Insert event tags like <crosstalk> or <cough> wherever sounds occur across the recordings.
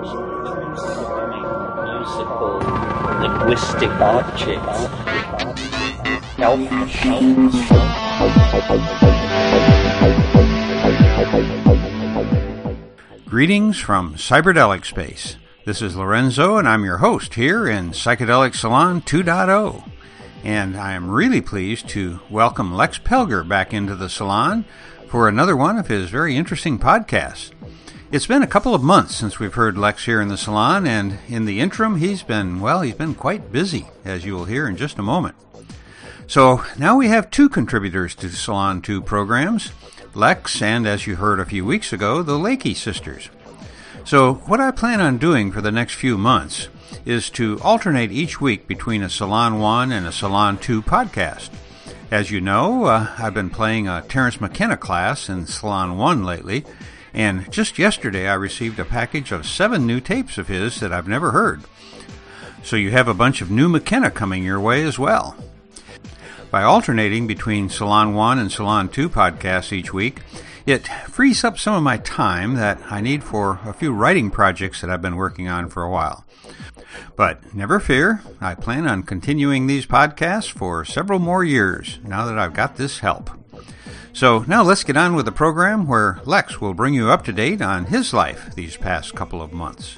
musical linguistic objects. Greetings from Cyberdelic Space. This is Lorenzo, and I'm your host here in Psychedelic Salon 2.0. And I am really pleased to welcome Lex Pelger back into the salon for another one of his very interesting podcasts. It's been a couple of months since we've heard Lex here in the salon, and in the interim, he's been, well, he's been quite busy, as you will hear in just a moment. So now we have two contributors to Salon 2 programs Lex, and as you heard a few weeks ago, the Lakey sisters. So, what I plan on doing for the next few months is to alternate each week between a Salon 1 and a Salon 2 podcast. As you know, uh, I've been playing a Terence McKenna class in Salon 1 lately, and just yesterday I received a package of seven new tapes of his that I've never heard. So you have a bunch of new McKenna coming your way as well. By alternating between Salon 1 and Salon 2 podcasts each week, it frees up some of my time that I need for a few writing projects that I've been working on for a while. But never fear, I plan on continuing these podcasts for several more years now that I've got this help. So now let's get on with the program where Lex will bring you up to date on his life these past couple of months.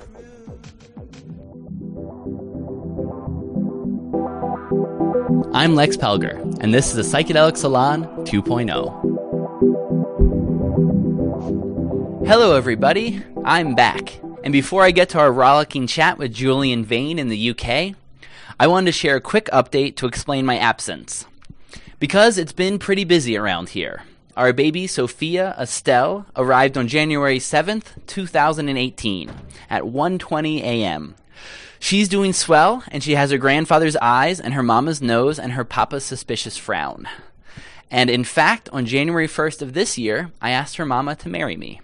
I'm Lex Pelger, and this is the Psychedelic Salon 2.0. Hello, everybody. I'm back. And before I get to our rollicking chat with Julian Vayne in the UK, I wanted to share a quick update to explain my absence. Because it's been pretty busy around here. Our baby Sophia Estelle arrived on January 7th, 2018 at 1:20 a.m. She's doing swell and she has her grandfather's eyes and her mama's nose and her papa's suspicious frown. And in fact, on January 1st of this year, I asked her mama to marry me.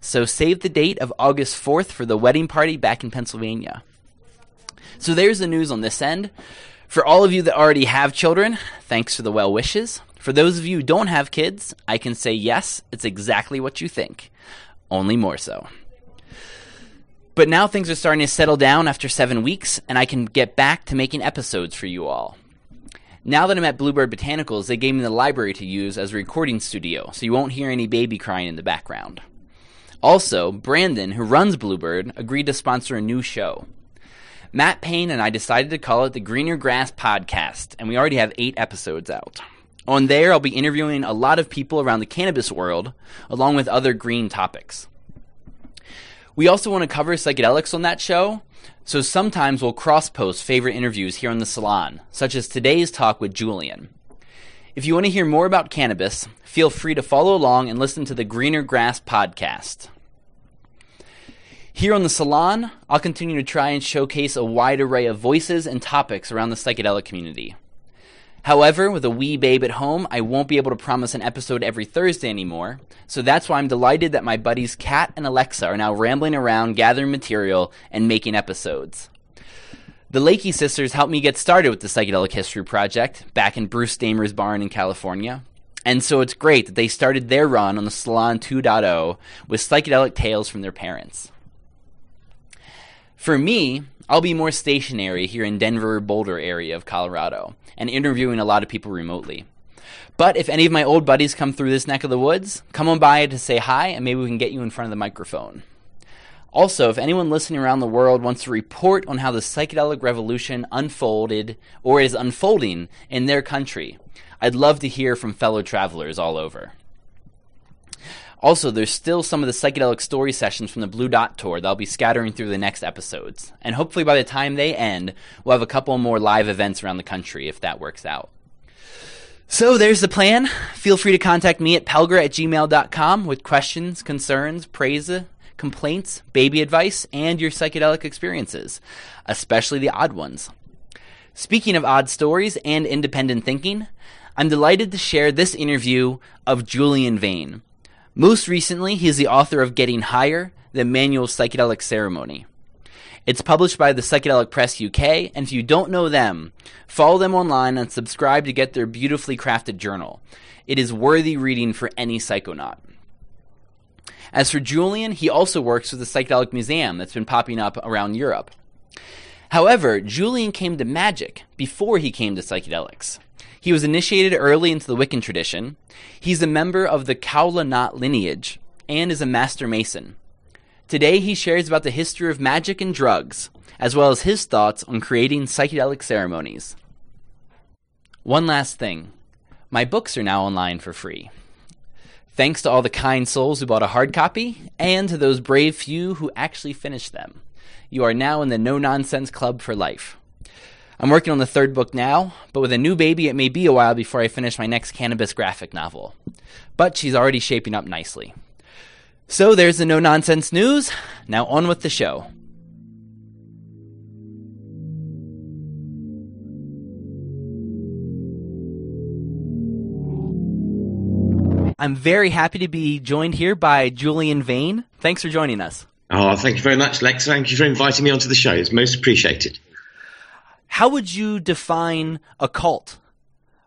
So save the date of August 4th for the wedding party back in Pennsylvania. So there's the news on this end. For all of you that already have children, thanks for the well wishes. For those of you who don't have kids, I can say yes, it's exactly what you think, only more so. But now things are starting to settle down after seven weeks, and I can get back to making episodes for you all. Now that I'm at Bluebird Botanicals, they gave me the library to use as a recording studio, so you won't hear any baby crying in the background. Also, Brandon, who runs Bluebird, agreed to sponsor a new show. Matt Payne and I decided to call it the Greener Grass Podcast, and we already have eight episodes out. On there, I'll be interviewing a lot of people around the cannabis world, along with other green topics. We also want to cover psychedelics on that show, so sometimes we'll cross post favorite interviews here on the salon, such as today's talk with Julian. If you want to hear more about cannabis, feel free to follow along and listen to the Greener Grass podcast. Here on the salon, I'll continue to try and showcase a wide array of voices and topics around the psychedelic community. However, with a wee babe at home, I won't be able to promise an episode every Thursday anymore, so that's why I'm delighted that my buddies Kat and Alexa are now rambling around gathering material and making episodes. The Lakey sisters helped me get started with the Psychedelic History Project back in Bruce Damer's barn in California. And so it's great that they started their run on the Salon 2.0 with psychedelic tales from their parents. For me, I'll be more stationary here in Denver Boulder area of Colorado and interviewing a lot of people remotely. But if any of my old buddies come through this neck of the woods, come on by to say hi and maybe we can get you in front of the microphone. Also, if anyone listening around the world wants to report on how the psychedelic revolution unfolded or is unfolding in their country, I'd love to hear from fellow travelers all over. Also, there's still some of the psychedelic story sessions from the Blue Dot Tour that I'll be scattering through the next episodes. And hopefully by the time they end, we'll have a couple more live events around the country if that works out. So there's the plan. Feel free to contact me at pelger at gmail.com with questions, concerns, praise, complaints, baby advice, and your psychedelic experiences, especially the odd ones. Speaking of odd stories and independent thinking, I'm delighted to share this interview of Julian Vayne. Most recently, he is the author of Getting Higher, the Manual Psychedelic Ceremony. It's published by the Psychedelic Press UK, and if you don't know them, follow them online and subscribe to get their beautifully crafted journal. It is worthy reading for any psychonaut. As for Julian, he also works with the Psychedelic Museum that's been popping up around Europe. However, Julian came to magic before he came to psychedelics. He was initiated early into the Wiccan tradition. He's a member of the Kaula Nath lineage and is a master mason. Today, he shares about the history of magic and drugs, as well as his thoughts on creating psychedelic ceremonies. One last thing my books are now online for free. Thanks to all the kind souls who bought a hard copy, and to those brave few who actually finished them. You are now in the No Nonsense Club for life. I'm working on the third book now, but with a new baby, it may be a while before I finish my next cannabis graphic novel. But she's already shaping up nicely. So there's the no nonsense news. Now on with the show. I'm very happy to be joined here by Julian Vayne. Thanks for joining us. Oh, thank you very much, Lex. Thank you for inviting me onto the show. It's most appreciated. How would you define a cult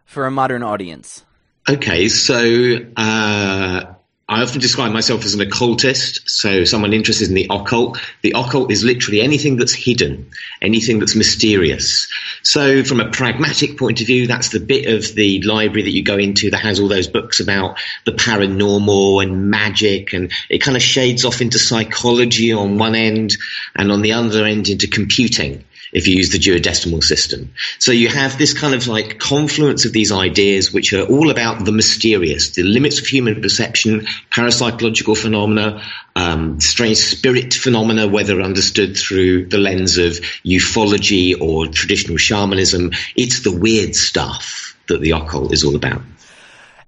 for a modern audience? Okay, so uh, I often describe myself as an occultist, so someone interested in the occult. The occult is literally anything that's hidden, anything that's mysterious. So, from a pragmatic point of view, that's the bit of the library that you go into that has all those books about the paranormal and magic, and it kind of shades off into psychology on one end, and on the other end into computing if you use the Dewey decimal system. So you have this kind of like confluence of these ideas which are all about the mysterious, the limits of human perception, parapsychological phenomena, um, strange spirit phenomena, whether understood through the lens of ufology or traditional shamanism. It's the weird stuff that the occult is all about.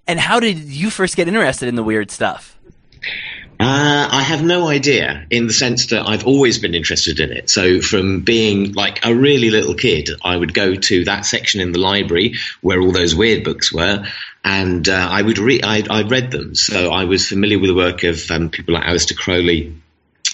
And how did you first get interested in the weird stuff? Uh, I have no idea in the sense that I've always been interested in it. So from being like a really little kid, I would go to that section in the library where all those weird books were, and uh, I would read. I, read them, so I was familiar with the work of um, people like Aleister Crowley,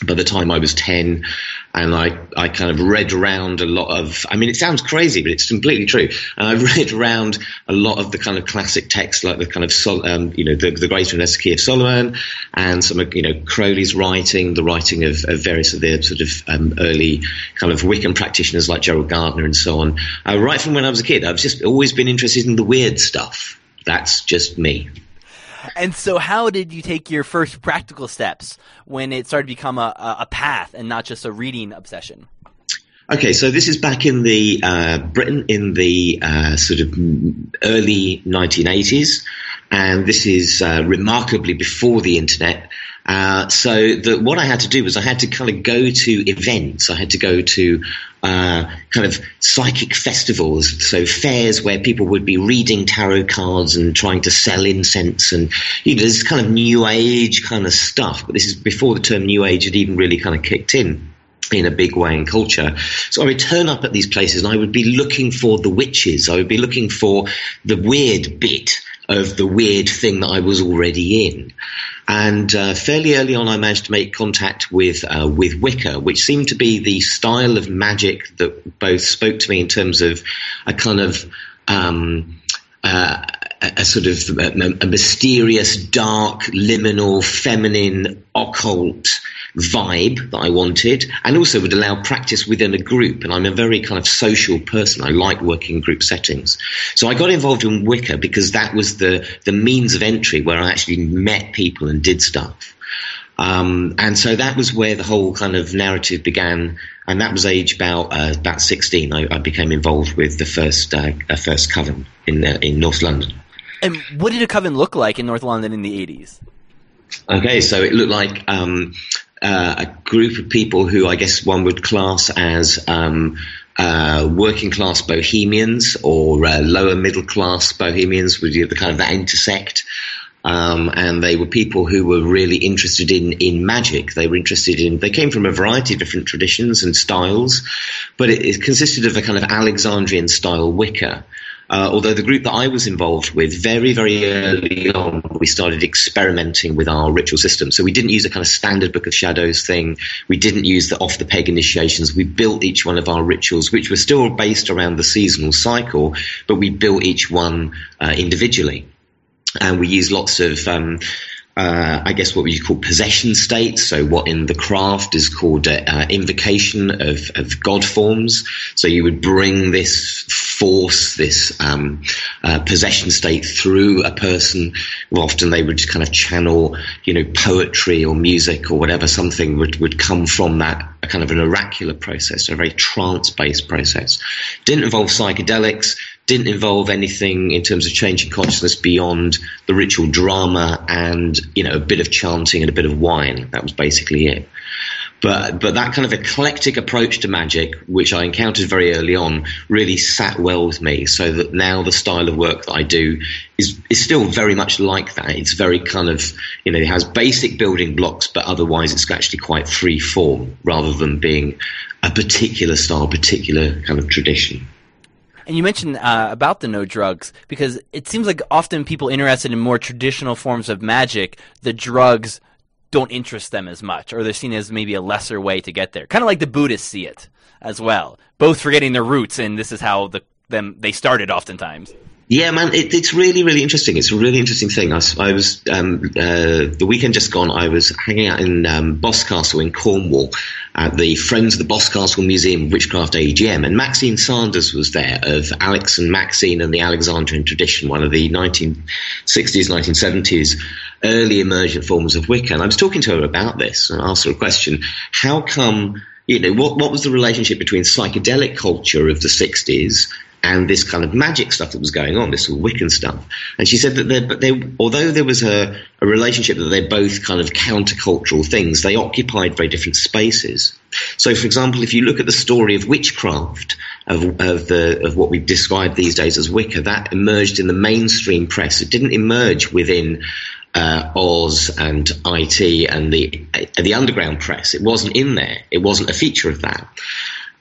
by the time I was 10 and I, I kind of read around a lot of, I mean, it sounds crazy, but it's completely true. And I <laughs> read around a lot of the kind of classic texts, like the kind of, um, you know, the, the Greater Key of Solomon and some of, you know, Crowley's writing, the writing of, of various of the sort of um, early kind of Wiccan practitioners like Gerald Gardner and so on. Uh, right from when I was a kid, I've just always been interested in the weird stuff. That's just me. And so, how did you take your first practical steps when it started to become a, a path and not just a reading obsession? Okay, so this is back in the uh, Britain in the uh, sort of early 1980s, and this is uh, remarkably before the internet. Uh, so the, what I had to do was I had to kind of go to events. I had to go to uh, kind of psychic festivals, so fairs where people would be reading tarot cards and trying to sell incense and you know this kind of new age kind of stuff. But this is before the term new age had even really kind of kicked in in a big way in culture. So I would turn up at these places and I would be looking for the witches. I would be looking for the weird bit of the weird thing that I was already in. And uh, fairly early on, I managed to make contact with uh, with Wicca, which seemed to be the style of magic that both spoke to me in terms of a kind of um, uh, a, sort of a, a mysterious, dark, liminal, feminine, occult vibe that I wanted, and also would allow practice within a group. And I'm a very kind of social person. I like working in group settings. So I got involved in Wicca because that was the, the means of entry where I actually met people and did stuff. Um, and so that was where the whole kind of narrative began. And that was age about uh, about 16. I, I, became involved with the first uh, first coven in uh, in North London. And what did a coven look like in North London in the 80s? Okay, so it looked like um, uh, a group of people who I guess one would class as um, uh, working class bohemians or uh, lower middle class bohemians, would you the kind of that intersect. Um, and they were people who were really interested in in magic. They were interested in. They came from a variety of different traditions and styles, but it, it consisted of a kind of Alexandrian style Wicca. Uh, although the group that I was involved with, very, very early on, we started experimenting with our ritual system. So we didn't use a kind of standard Book of Shadows thing. We didn't use the off the peg initiations. We built each one of our rituals, which were still based around the seasonal cycle, but we built each one uh, individually. And we use lots of um, uh, I guess what we call possession states. So what in the craft is called uh, invocation of, of god forms. So you would bring this force, this um, uh, possession state through a person. Well, often they would just kind of channel, you know, poetry or music or whatever. Something would, would come from that, a kind of an oracular process, a very trance-based process. Didn't involve psychedelics didn't involve anything in terms of changing consciousness beyond the ritual drama and you know a bit of chanting and a bit of wine. That was basically it. But but that kind of eclectic approach to magic, which I encountered very early on, really sat well with me. So that now the style of work that I do is is still very much like that. It's very kind of you know it has basic building blocks, but otherwise it's actually quite free form rather than being a particular style, particular kind of tradition. And you mentioned uh, about the no drugs because it seems like often people interested in more traditional forms of magic, the drugs don't interest them as much, or they're seen as maybe a lesser way to get there. Kind of like the Buddhists see it as well, both forgetting their roots, and this is how the them they started oftentimes. Yeah, man, it, it's really, really interesting. It's a really interesting thing. I, I was um, uh, the weekend just gone. I was hanging out in um, Boscastle in Cornwall at the Friends of the Boscastle Museum of Witchcraft AGM, and Maxine Sanders was there of Alex and Maxine and the Alexandrian tradition, one of the 1960s, 1970s early emergent forms of Wicca. And I was talking to her about this and asked her a question: How come? You know, what, what was the relationship between psychedelic culture of the 60s and this kind of magic stuff that was going on, this Wiccan stuff. And she said that they, they, although there was a, a relationship that they're both kind of countercultural things, they occupied very different spaces. So, for example, if you look at the story of witchcraft, of, of, the, of what we've described these days as Wicca, that emerged in the mainstream press. It didn't emerge within uh, Oz and IT and the uh, the underground press. It wasn't in there. It wasn't a feature of that.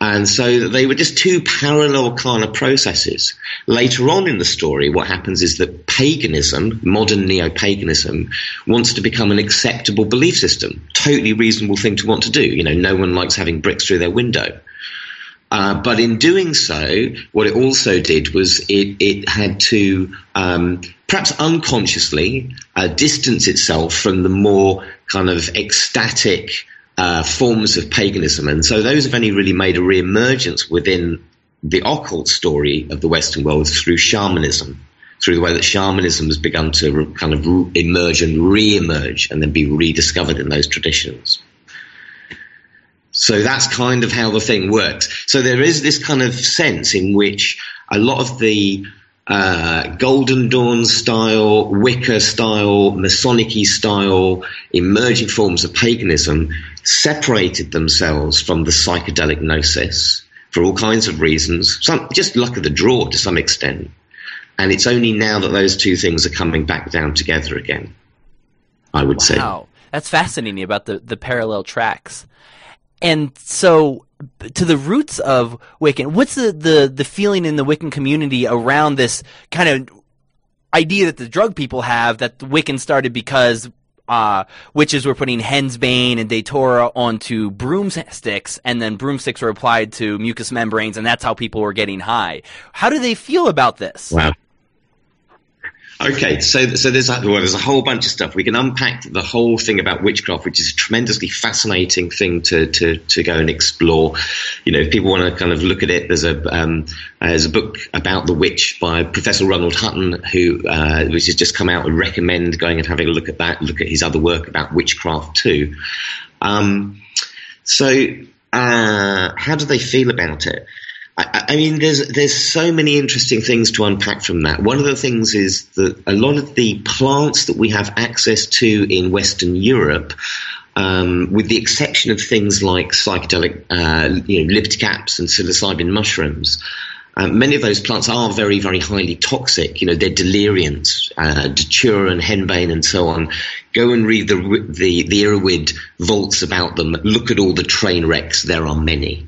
And so they were just two parallel kind of processes. Later on in the story, what happens is that paganism, modern neo-paganism, wants to become an acceptable belief system. Totally reasonable thing to want to do. You know, no one likes having bricks through their window. Uh, but in doing so, what it also did was it, it had to um, perhaps unconsciously uh, distance itself from the more kind of ecstatic uh, forms of paganism. And so those have only really made a re-emergence within the occult story of the Western world through shamanism, through the way that shamanism has begun to re- kind of re- emerge and re-emerge and then be rediscovered in those traditions. So that's kind of how the thing works. So there is this kind of sense in which a lot of the uh, Golden Dawn style, Wicca style, Masonic style, emerging forms of paganism separated themselves from the psychedelic gnosis for all kinds of reasons, some, just luck of the draw to some extent. And it's only now that those two things are coming back down together again, I would wow. say. Wow. That's fascinating about the, the parallel tracks. And so to the roots of Wiccan, what's the, the, the feeling in the Wiccan community around this kind of idea that the drug people have that Wiccan started because uh, witches were putting henbane and datura onto broomsticks, and then broomsticks were applied to mucous membranes, and that's how people were getting high. How do they feel about this? Wow. Okay, so so there's a, well, there's a whole bunch of stuff we can unpack the whole thing about witchcraft, which is a tremendously fascinating thing to to, to go and explore. You know, if people want to kind of look at it, there's a um, there's a book about the witch by Professor Ronald Hutton, who uh, which has just come out. and recommend going and having a look at that. Look at his other work about witchcraft too. Um, so, uh, how do they feel about it? I, I, mean, there's there's so many interesting things to unpack from that. One of the things is that a lot of the plants that we have access to in Western Europe, um, with the exception of things like psychedelic, uh, you know, caps and psilocybin mushrooms. Um, many of those plants are very, very highly toxic. You know, they're deliriants, uh, datura and henbane and so on. Go and read the, the, the Erowid vaults about them. Look at all the train wrecks. There are many.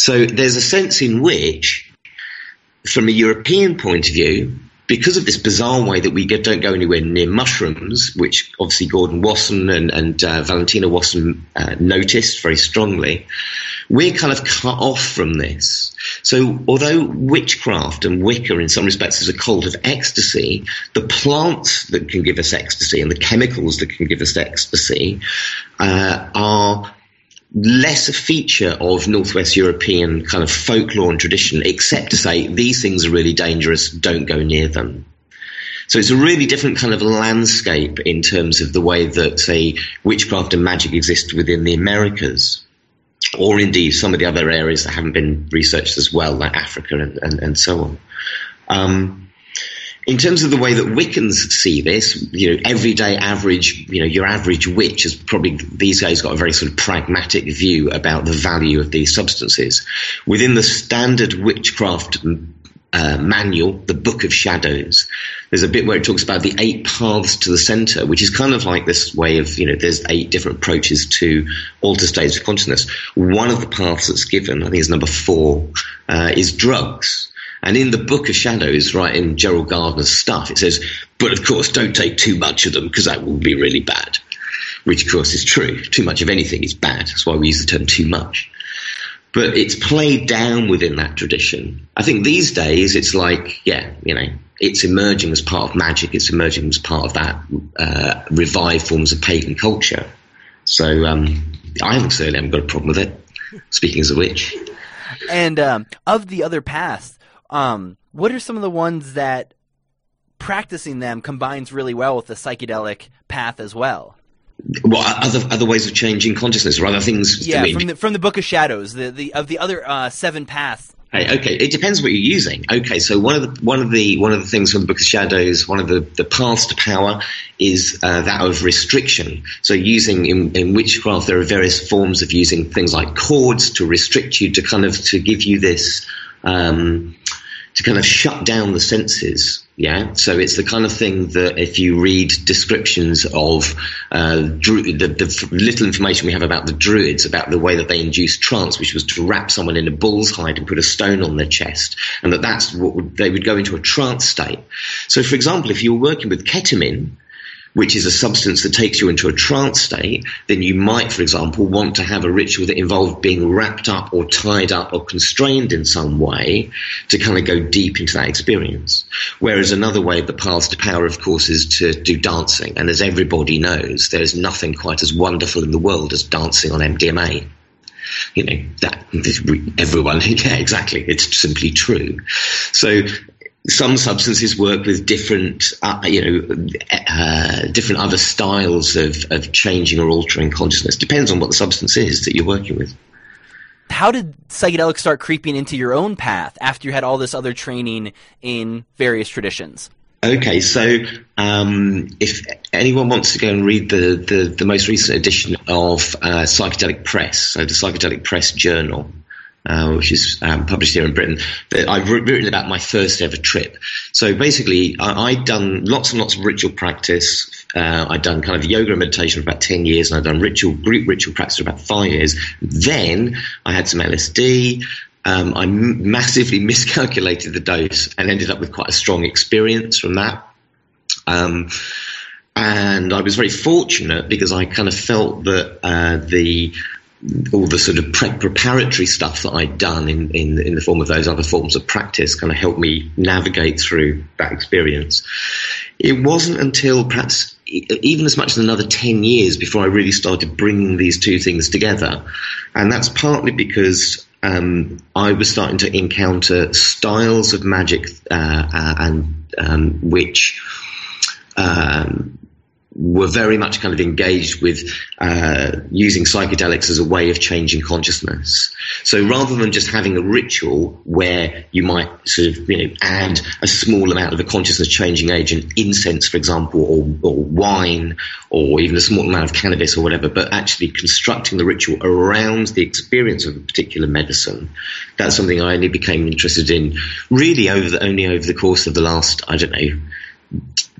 So there's a sense in which, from a European point of view, because of this bizarre way that we get, don't go anywhere near mushrooms, which obviously Gordon Wasson and, and uh, Valentina Wasson uh, noticed very strongly, we're kind of cut off from this. So, although witchcraft and Wicca, in some respects, is a cult of ecstasy, the plants that can give us ecstasy and the chemicals that can give us ecstasy uh, are less a feature of Northwest European kind of folklore and tradition, except to say these things are really dangerous, don't go near them. So it's a really different kind of landscape in terms of the way that, say, witchcraft and magic exist within the Americas, or indeed some of the other areas that haven't been researched as well, like Africa and, and, and so on. Um, in terms of the way that Wiccans see this, you know, everyday average, you know, your average witch has probably these days got a very sort of pragmatic view about the value of these substances. Within the standard witchcraft uh, manual, the Book of Shadows, there's a bit where it talks about the eight paths to the center, which is kind of like this way of, you know, there's eight different approaches to alter states of consciousness. One of the paths that's given, I think it's number four, uh, is drugs. And in the Book of Shadows, right in Gerald Gardner's stuff, it says, but of course, don't take too much of them because that will be really bad. Which, of course, is true. Too much of anything is bad. That's why we use the term too much. But it's played down within that tradition. I think these days it's like, yeah, you know, it's emerging as part of magic. It's emerging as part of that uh, revived forms of pagan culture. So um, I certainly haven't got a problem with it. Speaking as a witch. And um, of the other paths, um, what are some of the ones that practicing them combines really well with the psychedelic path as well? Well, other other ways of changing consciousness or other things. Yeah, from the from the Book of Shadows, the, the of the other uh, seven paths. Hey, okay, it depends what you're using. Okay, so one of the one of the one of the things from the Book of Shadows, one of the, the paths to power is uh, that of restriction. So using in, in witchcraft, there are various forms of using things like cords to restrict you to kind of to give you this. Um, to kind of shut down the senses. Yeah, so it's the kind of thing that if you read descriptions of uh, the, the, little information we have about the druids, about the way that they induced trance, which was to wrap someone in a bull's hide and put a stone on their chest, and that that's what would, they would go into a trance state. So, for example, if you were working with ketamine, which is a substance that takes you into a trance state, then you might, for example, want to have a ritual that involved being wrapped up or tied up or constrained in some way to kind of go deep into that experience. Whereas another way of the path to power, of course, is to do dancing. And as everybody knows, there's nothing quite as wonderful in the world as dancing on MDMA you know that everyone <laughs> yeah exactly it's simply true so some substances work with different, uh, you know, uh, different other styles of, of changing or altering consciousness. Depends on what the substance is that you're working with. How did psychedelics start creeping into your own path after you had all this other training in various traditions? Okay, so um, if anyone wants to go and read the, the, the most recent edition of uh, Psychedelic Press, so the Psychedelic Press Journal, uh, which is um, published here in Britain, that I've written about my first ever trip. So basically, I, had done lots and lots of ritual practice. Uh, I'd done kind of yoga and meditation for about 10 years, and I'd done ritual, group ritual practice for about five years. Then I had some LSD. Um, I m- massively <laughs> miscalculated the dose and ended up with quite a strong experience from that. Um, and I was very fortunate because I kind of felt that uh, the all the sort of pre- preparatory stuff that I'd done in, in, in the form of those other forms of practice kind of helped me navigate through that experience. It wasn't until perhaps even as much as another 10 years before I really started bringing these two things together. And that's partly because um, I was starting to encounter styles of magic uh, uh, and um, which um, were very much kind of engaged with uh, using psychedelics as a way of changing consciousness. So rather than just having a ritual where you might sort of you know add a small amount of a consciousness changing agent, incense, for example, or, or wine, or even a small amount of cannabis or whatever, but actually constructing the ritual around the experience of a particular medicine, that's something I only became interested in really over the, only over the course of the last I don't know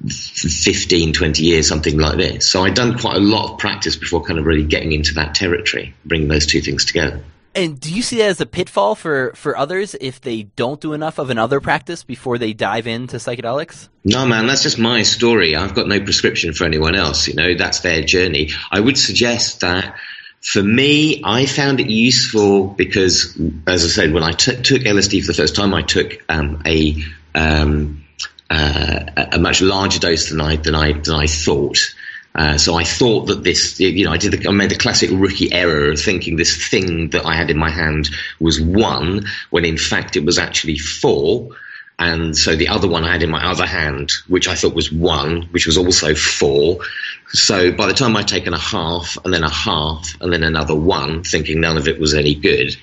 15, 20 years, something like this. So I'd done quite a lot of practice before kind of really getting into that territory, bringing those two things together. And do you see that as a pitfall for, for others if they don't do enough of another practice before they dive into psychedelics? No, man, that's just my story. I've got no prescription for anyone else. You know, that's their journey. I would suggest that for me, I found it useful because, as I said, when I t- took LSD for the first time, I took um, a um, uh, a much larger dose than I than I than I thought. Uh, so I thought that this, you know, I did, the, I made the classic rookie error of thinking this thing that I had in my hand was one, when in fact it was actually four. And so the other one I had in my other hand, which I thought was one, which was also four. So by the time I'd taken a half and then a half and then another one, thinking none of it was any good,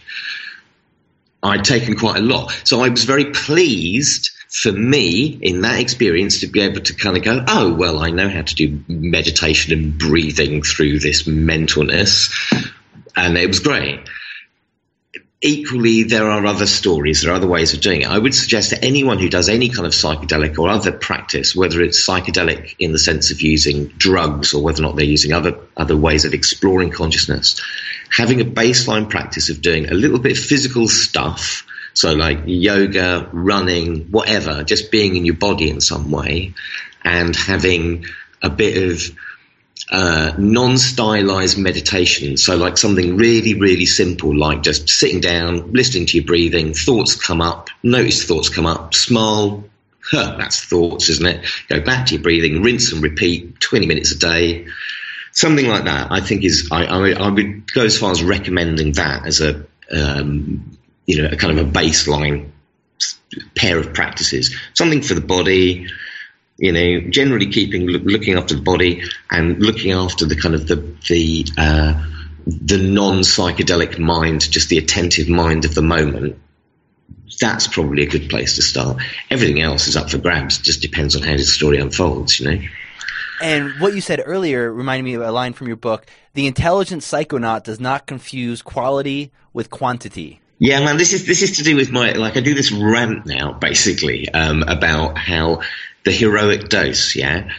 I'd taken quite a lot. So I was very pleased for me in that experience to be able to kind of go, oh, well, I know how to do meditation and breathing through this mentalness. And it was great equally, there are other stories, there are other ways of doing it. I would suggest that anyone who does any kind of psychedelic or other practice, whether it's psychedelic in the sense of using drugs or whether or not they're using other, other ways of exploring consciousness, having a baseline practice of doing a little bit of physical stuff. So, like yoga, running, whatever, just being in your body in some way, and having a bit of uh, non-stylized meditation. So like something really, really simple, like just sitting down, listening to your breathing, thoughts come up, notice thoughts come up, smile, huh, that's thoughts, isn't it? Go back to your breathing, rinse and repeat, 20 minutes a day. Something like that, I think is, I, I, I would go as far as recommending that as a, um, you know, a kind of a baseline pair of practices. Something for the body, you know, generally keeping looking after the body and looking after the kind of the the uh, the non psychedelic mind, just the attentive mind of the moment. That's probably a good place to start. Everything else is up for grabs. It just depends on how the story unfolds, you know. And what you said earlier reminded me of a line from your book. The intelligent psychonaut does not confuse quality with quantity. Yeah, man, this is this is to do with my like I do this rant now, basically, um, about how the heroic dose. Yeah,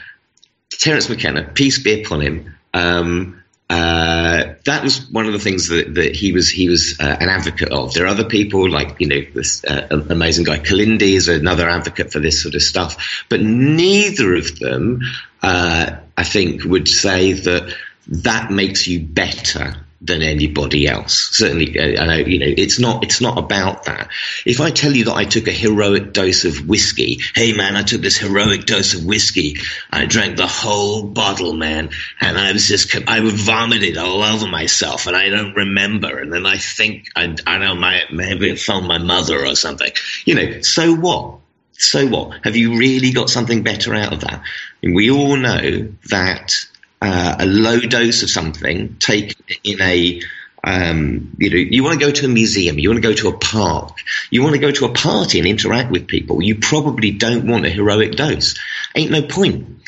Terence McKenna, peace be upon him. Um, uh, that was one of the things that, that he was he was uh, an advocate of. There are other people like you know this uh, amazing guy Kilindi is another advocate for this sort of stuff, but neither of them, uh, I think, would say that that makes you better than anybody else. Certainly, uh, I know you know it's not it's not about that. If I tell you that I took a heroic dose of whiskey, hey man, I took this heroic dose of whiskey. I drank the whole bottle, man, and I was just I vomited all over myself, and I don't remember. And then I think I I know my maybe it phoned my mother or something. You know, so what? So what? Have you really got something better out of that? We all know that uh, a low dose of something taken in a um, you know, you want to go to a museum, you want to go to a park, you want to go to a party and interact with people. You probably don't want a heroic dose. Ain't no point.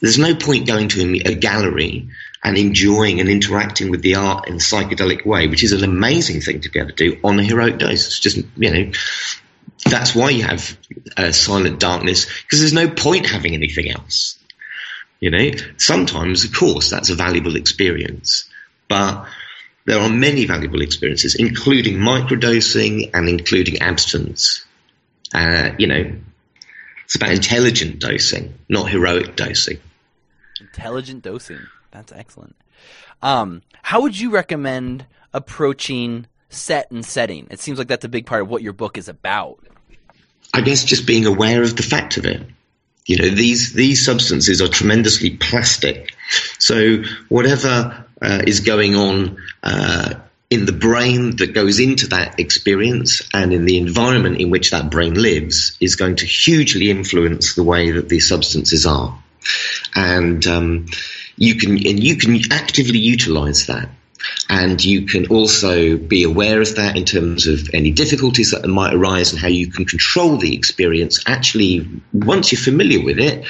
There's no point going to a, a gallery and enjoying and interacting with the art in a psychedelic way, which is an amazing thing to be able to do on a heroic dose. It's just, you know, that's why you have uh, silent darkness because there's no point having anything else. You know, sometimes, of course, that's a valuable experience, but there are many valuable experiences, including microdosing and including abstinence. Uh, you know, it's about intelligent dosing, not heroic dosing. Intelligent dosing. That's excellent. Um, how would you recommend approaching set and setting? It seems like that's a big part of what your book is about. I guess just being aware of the fact of it. You know, these these substances are tremendously plastic. So whatever uh, is going on uh, in the brain that goes into that experience and in the environment in which that brain lives is going to hugely influence the way that these substances are. And um, you can and you can actively utilize that. And you can also be aware of that in terms of any difficulties that might arise and how you can control the experience. Actually, once you're familiar with it,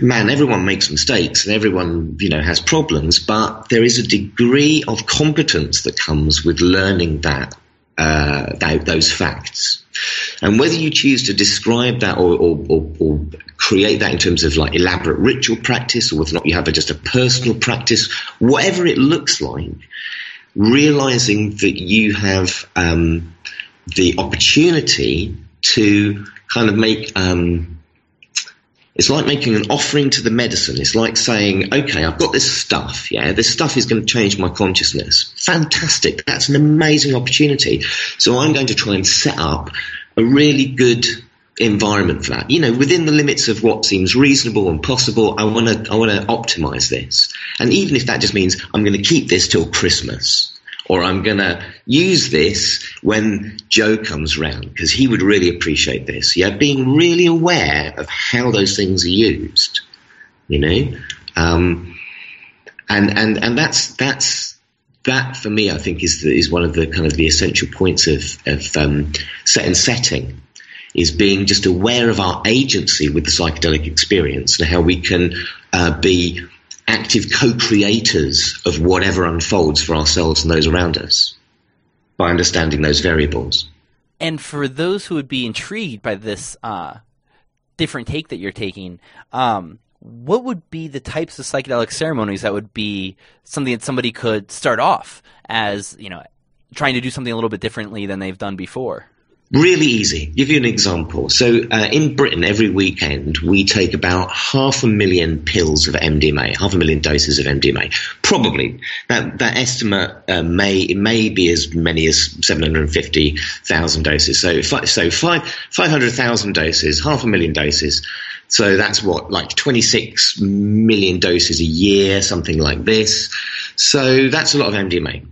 man, everyone makes mistakes and everyone, you know, has problems, but there is a degree of competence that comes with learning that uh, those facts. And whether you choose to describe that or, or, or, or, create that in terms of like elaborate ritual practice or whether or not you have a, just a personal practice, whatever it looks like, realizing that you have um, the opportunity to kind of make um, it's like making an offering to the medicine. It's like saying, okay, I've got this stuff. Yeah, this stuff is going to change my consciousness. Fantastic. That's an amazing opportunity. So I'm going to try and set up a really good environment for that. You know, within the limits of what seems reasonable and possible, I want to I want to optimize this. And even if that just means I'm going to keep this till Christmas or I'm going to use this when Joe comes round because he would really appreciate this. Yeah, being really aware of how those things are used, you know, um, and and and that's that's that for me. I think is the, is one of the kind of the essential points of of um, set and setting is being just aware of our agency with the psychedelic experience and how we can uh, be active co-creators of whatever unfolds for ourselves and those around us by understanding those variables. And for those who would be intrigued by this uh, different take that you're taking, um, what would be the types of psychedelic ceremonies that would be something that somebody could start off as, you know, trying to do something a little bit differently than they've done before? Really easy. Give you an example. So uh, in Britain, every weekend we take about half a million pills of MDMA, half a million doses of MDMA. Probably that that estimate uh, may it may be as many as seven hundred fifty thousand doses. So so five five hundred thousand doses, half a million doses. So that's what like twenty six million doses a year, something like this. So that's a lot of MDMA.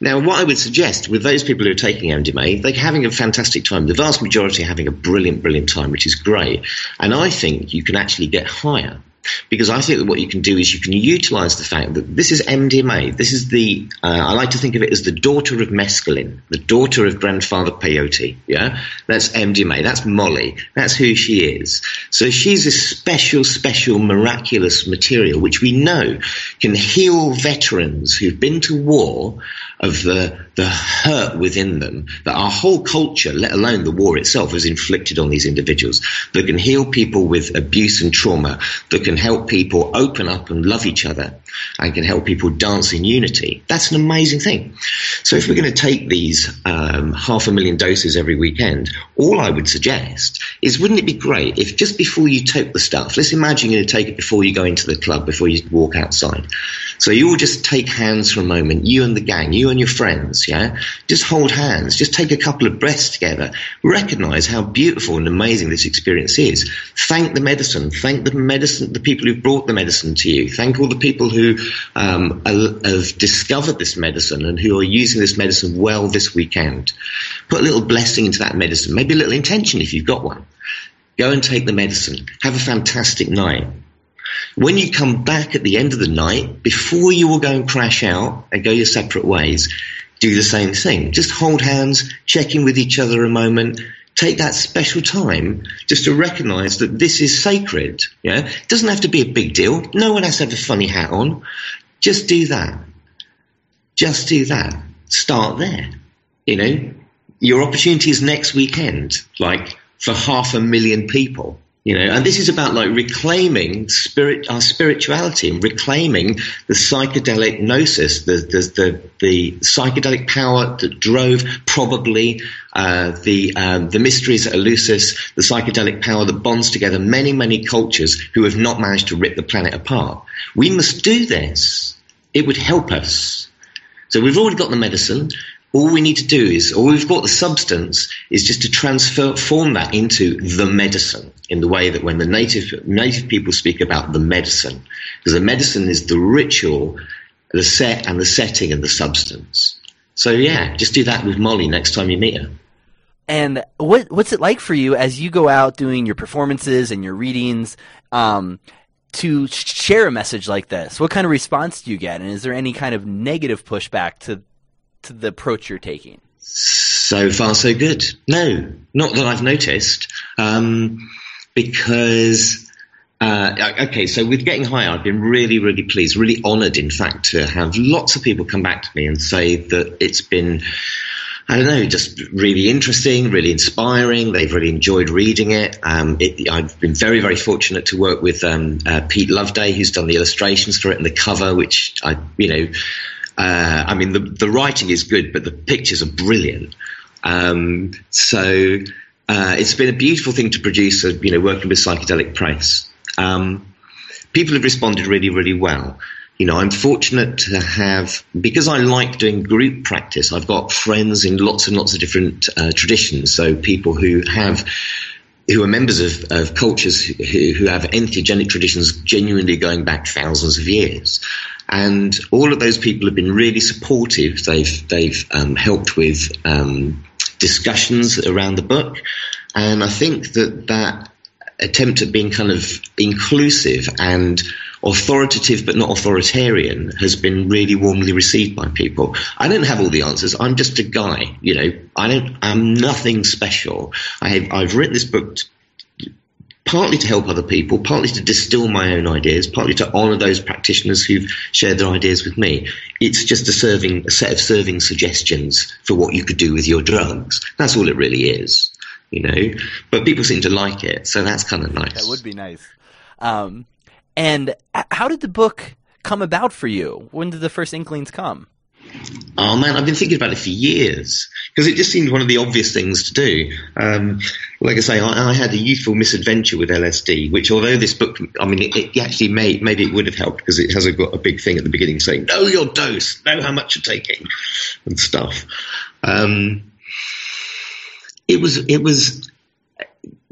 Now, what I would suggest with those people who are taking MDMA, they're having a fantastic time. The vast majority are having a brilliant, brilliant time, which is great. And I think you can actually get higher because I think that what you can do is you can utilize the fact that this is MDMA. This is the, uh, I like to think of it as the daughter of mescaline, the daughter of grandfather peyote. Yeah. That's MDMA. That's Molly. That's who she is. So she's a special, special, miraculous material, which we know can heal veterans who've been to war of the, the hurt within them that our whole culture, let alone the war itself, has inflicted on these individuals, that can heal people with abuse and trauma, that can help people open up and love each other, and can help people dance in unity. That's an amazing thing. So if we're going to take these um, half a million doses every weekend, all I would suggest is wouldn't it be great if just before you take the stuff, let's imagine you're going to take it before you go into the club, before you walk outside. So you all just take hands for a moment, you and the gang, you and your friends, yeah? Just hold hands, just take a couple of breaths together. Recognize how beautiful and amazing this experience is. Thank the medicine, thank the medicine, the people who brought the medicine to you. Thank all the people who um, have discovered this medicine and who are using this medicine well this weekend. Put a little blessing into that medicine, maybe a little intention if you've got one. Go and take the medicine. Have a fantastic night. When you come back at the end of the night, before you all go and crash out and go your separate ways, do the same thing. Just hold hands, check in with each other a moment, take that special time just to recognize that this is sacred. Yeah. It doesn't have to be a big deal. No one has to have a funny hat on. Just do that. Just do that. Start there. You know, your opportunity is next weekend, like for half a million people. You know, and this is about like reclaiming spirit, our spirituality and reclaiming the psychedelic gnosis, the, the, the, the psychedelic power that drove probably uh, the um, the mysteries at Eleusis, the psychedelic power that bonds together many many cultures who have not managed to rip the planet apart. We must do this. It would help us. So we've already got the medicine all we need to do is, or we've got the substance, is just to transform that into the medicine in the way that when the native native people speak about the medicine, because the medicine is the ritual, the set and the setting and the substance. So yeah, just do that with Molly next time you meet her. And what what's it like for you as you go out doing your performances and your readings? Um, to share a message like this, what kind of response do you get? And is there any kind of negative pushback to to the approach you're taking? So far, so good. No, not that I've noticed, um, because. Uh, okay, so with getting higher, I've been really, really pleased, really honoured, in fact, to have lots of people come back to me and say that it's been I don't know, just really interesting, really inspiring. They've really enjoyed reading it. Um, it I've been very, very fortunate to work with um, uh, Pete Loveday, who's done the illustrations for it and the cover, which I, you know, Uh, I mean, the the writing is good, but the pictures are brilliant. Um, so uh, it's been a beautiful thing to produce. You know, working with psychedelic press. Um, people have responded really, really well. You know, I'm fortunate to have because I like doing group practice. I've got friends in lots and lots of different uh, traditions. So people who have who are members of, of cultures who, who have entheogenic traditions genuinely going back thousands of years. And all of those people have been really supportive. They've they've um, helped with um, discussions around the book, and I think that that attempt at being kind of inclusive and authoritative but not authoritarian has been really warmly received by people. I don't have all the answers. I'm just a guy, you know. I don't. I'm nothing special. I have, I've written this book partly to help other people, partly to distill my own ideas, partly to honour those practitioners who've shared their ideas with me. It's just a serving, a set of serving suggestions for what you could do with your drugs. That's all it really is, you know. But people seem to like it, so that's kind of nice. That would be nice. Um, and how did the book come about for you? When did the first inklings come? Oh man, I've been thinking about it for years because it just seemed one of the obvious things to do. Um, like I say, I, I, had a youthful misadventure with LSD, which although this book, I mean, it, it actually may, maybe it would have helped because it has a, got a big thing at the beginning saying, know your dose, know how much you're taking and stuff. Um, it was, it was,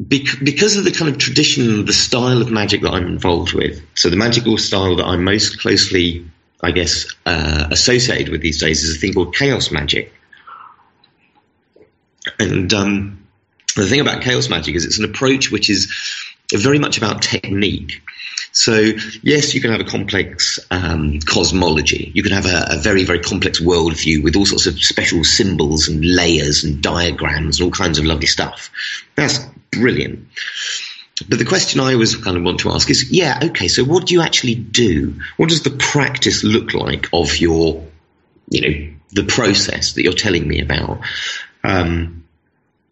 because of the kind of tradition, the style of magic that I'm involved with, so the magical style that I'm most closely, I guess, uh, associated with these days is a thing called chaos magic. And um, the thing about chaos magic is it's an approach which is very much about technique. So, yes, you can have a complex um, cosmology. You can have a, a, very, very complex worldview with all sorts of special symbols and layers and diagrams and all kinds of lovely stuff. That's brilliant. But the question I always kind of want to ask is, yeah, okay, so what do you actually do? What does the practice look like of your, you know, the process that you're telling me about? Um,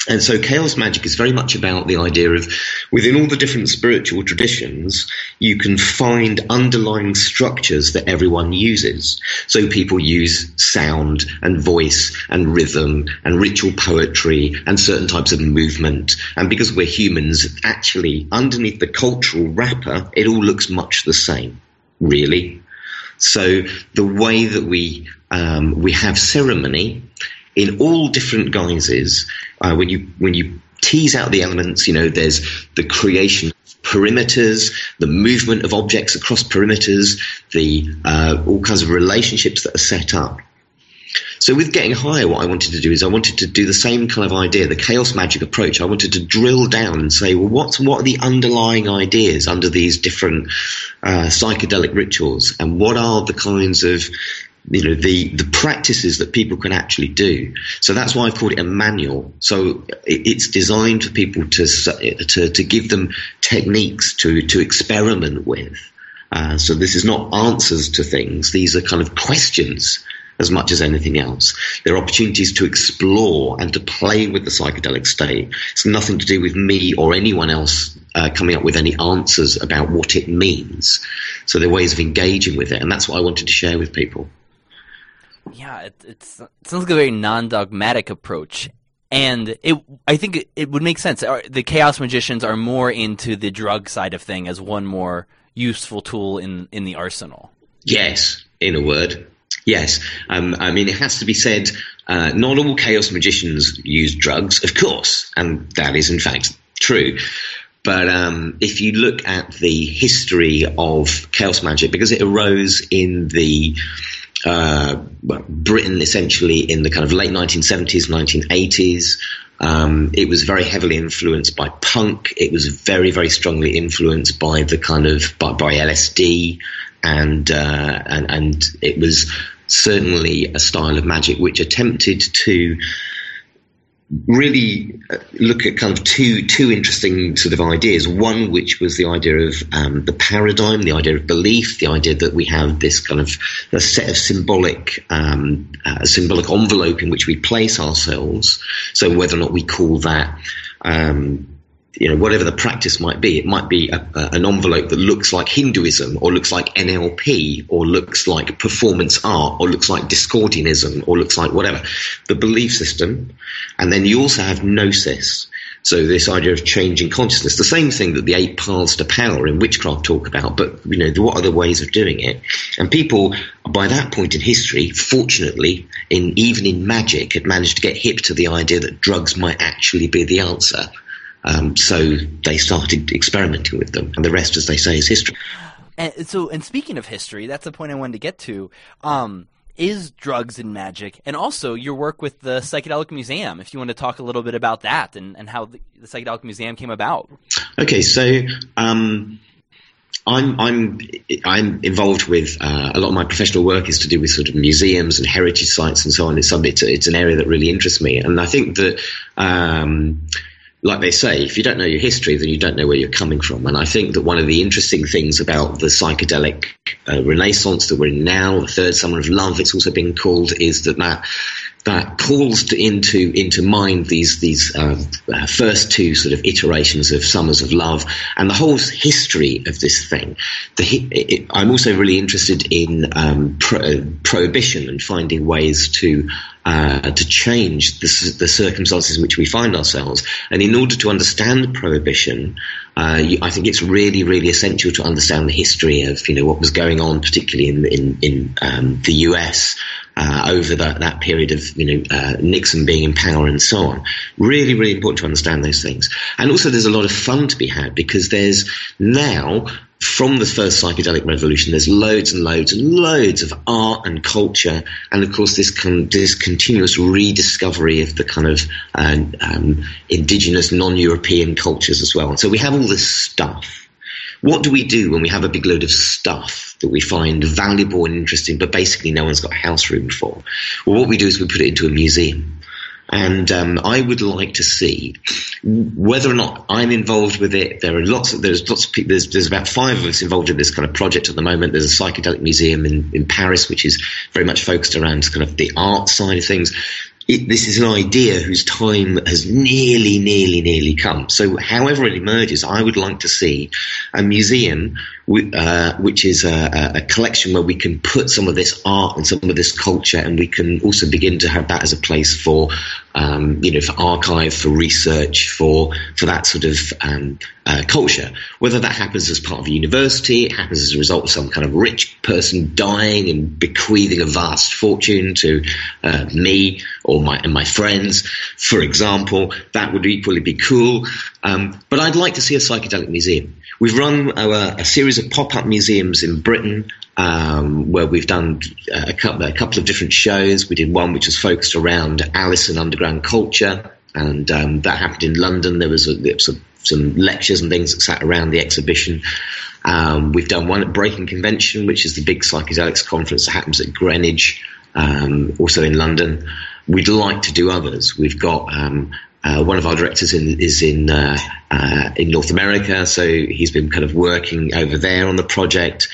and so chaos magic is very much about the idea of within all the different spiritual traditions, you can find underlying structures that everyone uses. So people use sound and voice and rhythm and ritual poetry and certain types of movement. And because we're humans, actually underneath the cultural wrapper, it all looks much the same, really. So the way that we um, we have ceremony in all different guises. Uh, when you when you tease out the elements, you know, there's the creation perimeters, the movement of objects across perimeters, the uh, all kinds of relationships that are set up. So with getting higher, what I wanted to do is I wanted to do the same kind of idea, the chaos magic approach. I wanted to drill down and say, well, what's what are the underlying ideas under these different uh, psychedelic rituals, and what are the kinds of you know the the practices that people can actually do. So that's why I've called it a manual. So it's designed for people to to to give them techniques to to experiment with. Uh, so this is not answers to things; these are kind of questions as much as anything else. They're opportunities to explore and to play with the psychedelic state. It's nothing to do with me or anyone else uh, coming up with any answers about what it means. So they're ways of engaging with it, and that's what I wanted to share with people yeah, it, it sounds like a very non-dogmatic approach, and it I think it, it would make sense. The chaos magicians are more into the drug side of thing as one more useful tool in in the arsenal. Yes, in a word. Yes, um, I mean it has to be said. Uh, not all chaos magicians use drugs, of course, and that is in fact true. But um, if you look at the history of chaos magic, because it arose in the uh, Britain essentially in the kind of late 1970s, 1980s. Um, it was very heavily influenced by punk. It was very, very strongly influenced by the kind of by, by LSD, and uh, and and it was certainly a style of magic which attempted to really uh, look at kind of two two interesting sort of ideas. One, which was the idea of um, the paradigm, the idea of belief, the idea that we have this kind of a set of symbolic um, uh, symbolic envelope in which we place ourselves. So whether or not we call that um, you know, whatever the practice might be, it might be a, a, an envelope that looks like Hinduism or looks like NLP or looks like performance art or looks like Discordianism or looks like whatever. The belief system. And then you also have gnosis. So this idea of changing consciousness, the same thing that the eight paths to power in witchcraft talk about, but you know, what the ways of doing it? And people, by that point in history, fortunately, in even in magic, had managed to get hip to the idea that drugs might actually be the answer. Um, so they started experimenting with them, and the rest, as they say, is history. And so, and speaking of history, that's the point I wanted to get to. Um, is drugs and magic, and also your work with the Psychedelic Museum. If you want to talk a little bit about that and, and how the, the Psychedelic Museum came about. Okay, so um, I'm I'm I'm involved with uh, a lot of my professional work is to do with sort of museums and heritage sites and so on. It's it's, it's an area that really interests me, and I think that. Um, like they say, if you don't know your history, then you don't know where you're coming from. And I think that one of the interesting things about the psychedelic uh, renaissance that we're in now, the third summer of love, it's also been called, is that that that calls to, into into mind these these uh, uh, first two sort of iterations of summers of love and the whole history of this thing. It, I'm also really interested in um, pro- prohibition and finding ways to uh, to change the, the, circumstances in which we find ourselves. And in order to understand prohibition, uh, you, I think it's really, really essential to understand the history of you know what was going on, particularly in in, in um, the US uh, over that, that period of you know uh, Nixon being in power and so on. Really, really important to understand those things. And also, there's a lot of fun to be had because there's now from the first psychedelic revolution, there's loads and loads and loads of art and culture, and of course this con- this continuous rediscovery of the kind of um, um, indigenous, non-European cultures as well. And so we have all this stuff. What do we do when we have a big load of stuff that we find valuable and interesting, but basically no one's got a house room for? Well, what we do is we put it into a museum. And um, I would like to see whether or not I'm involved with it. There are lots of there's lots of people. There's, there's about five of us involved in this kind of project at the moment. There's a psychedelic museum in, in Paris, which is very much focused around kind of the art side of things it, this is an idea whose time has nearly, nearly, nearly come. So, however it emerges, I would like to see a museum uh, which is a, a, collection where we can put some of this art and some of this culture, and we can also begin to have that as a place for, um, you know, for archive, for research, for for that sort of um, uh, culture. Whether that happens as part of a university, it happens as a result of some kind of rich person dying and bequeathing a vast fortune to uh, me or my and my friends, for example, that would equally be cool. Um, but I'd like to see a psychedelic museum. We've run a, a series of pop-up museums in Britain um, where we've done a couple, a couple, of different shows. We did one which was focused around Alice and underground culture, and um, that happened in London. There was, a, there was a, some lectures and things that sat around the exhibition. Um, we've done one at Breaking Convention, which is the big psychedelics conference that happens at Greenwich, um, also in London. We'd like to do others. We've got um, uh, one of our directors in, is in uh, uh, in North America, so he's been kind of working over there on the project.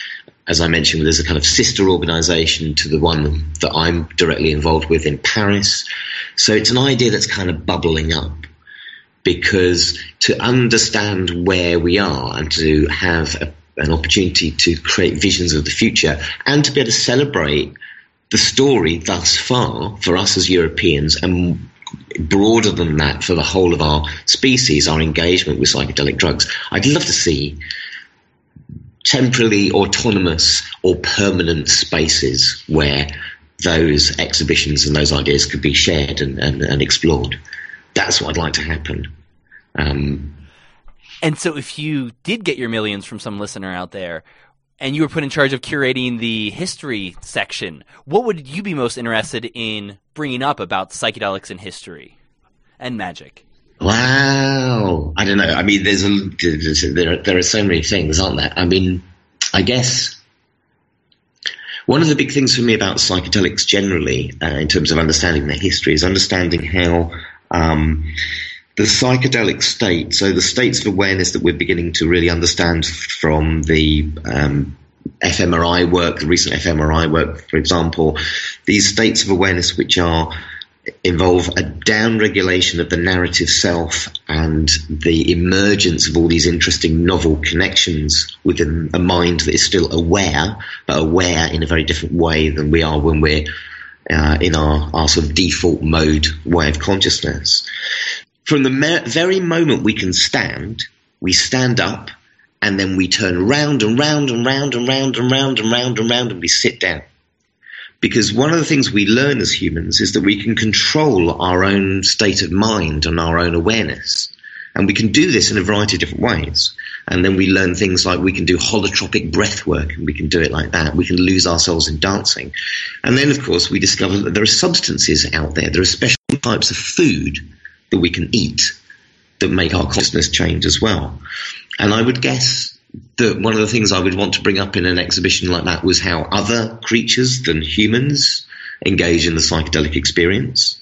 As I mentioned, there's a kind of sister organisation to the one that I'm directly involved with in Paris. So it's an idea that's kind of bubbling up because to understand where we are and to have a, an opportunity to create visions of the future and to be able to celebrate the story thus far for us as Europeans and broader than that for the whole of our species, our engagement with psychedelic drugs. I'd love to see temporally autonomous or permanent spaces where those exhibitions and those ideas could be shared and, and, and explored. That's what I'd like to happen. Um, and so, if you did get your millions from some listener out there, and you were put in charge of curating the history section, what would you be most interested in bringing up about psychedelics and history and magic? Wow, I don't know. I mean, there's a there there are so many things, aren't there? I mean, I guess one of the big things for me about psychedelics generally, uh, in terms of understanding their history, is understanding how um, the psychedelic state, so the states of awareness that we're beginning to really understand from the um, fMRI work, the recent fMRI work, for example, these states of awareness which are involve a downregulation of the narrative self and the emergence of all these interesting novel connections within a mind that is still aware, but aware in a very different way than we are when we're uh, in our, our sort of default mode way of consciousness. From the me- very moment we can stand, we stand up and then we turn round and round and round and round and round and round and round and we sit down. Because one of the things we learn as humans is that we can control our own state of mind and our own awareness. And we can do this in a variety of different ways. And then we learn things like we can do holotropic breath work and we can do it like that. We can lose ourselves in dancing. And then, of course, we discover that there are substances out there. There are special types of food that we can eat that make our consciousness change as well. And I would guess that one of the things I would want to bring up in an exhibition like that was how other creatures than humans engage in the psychedelic experience.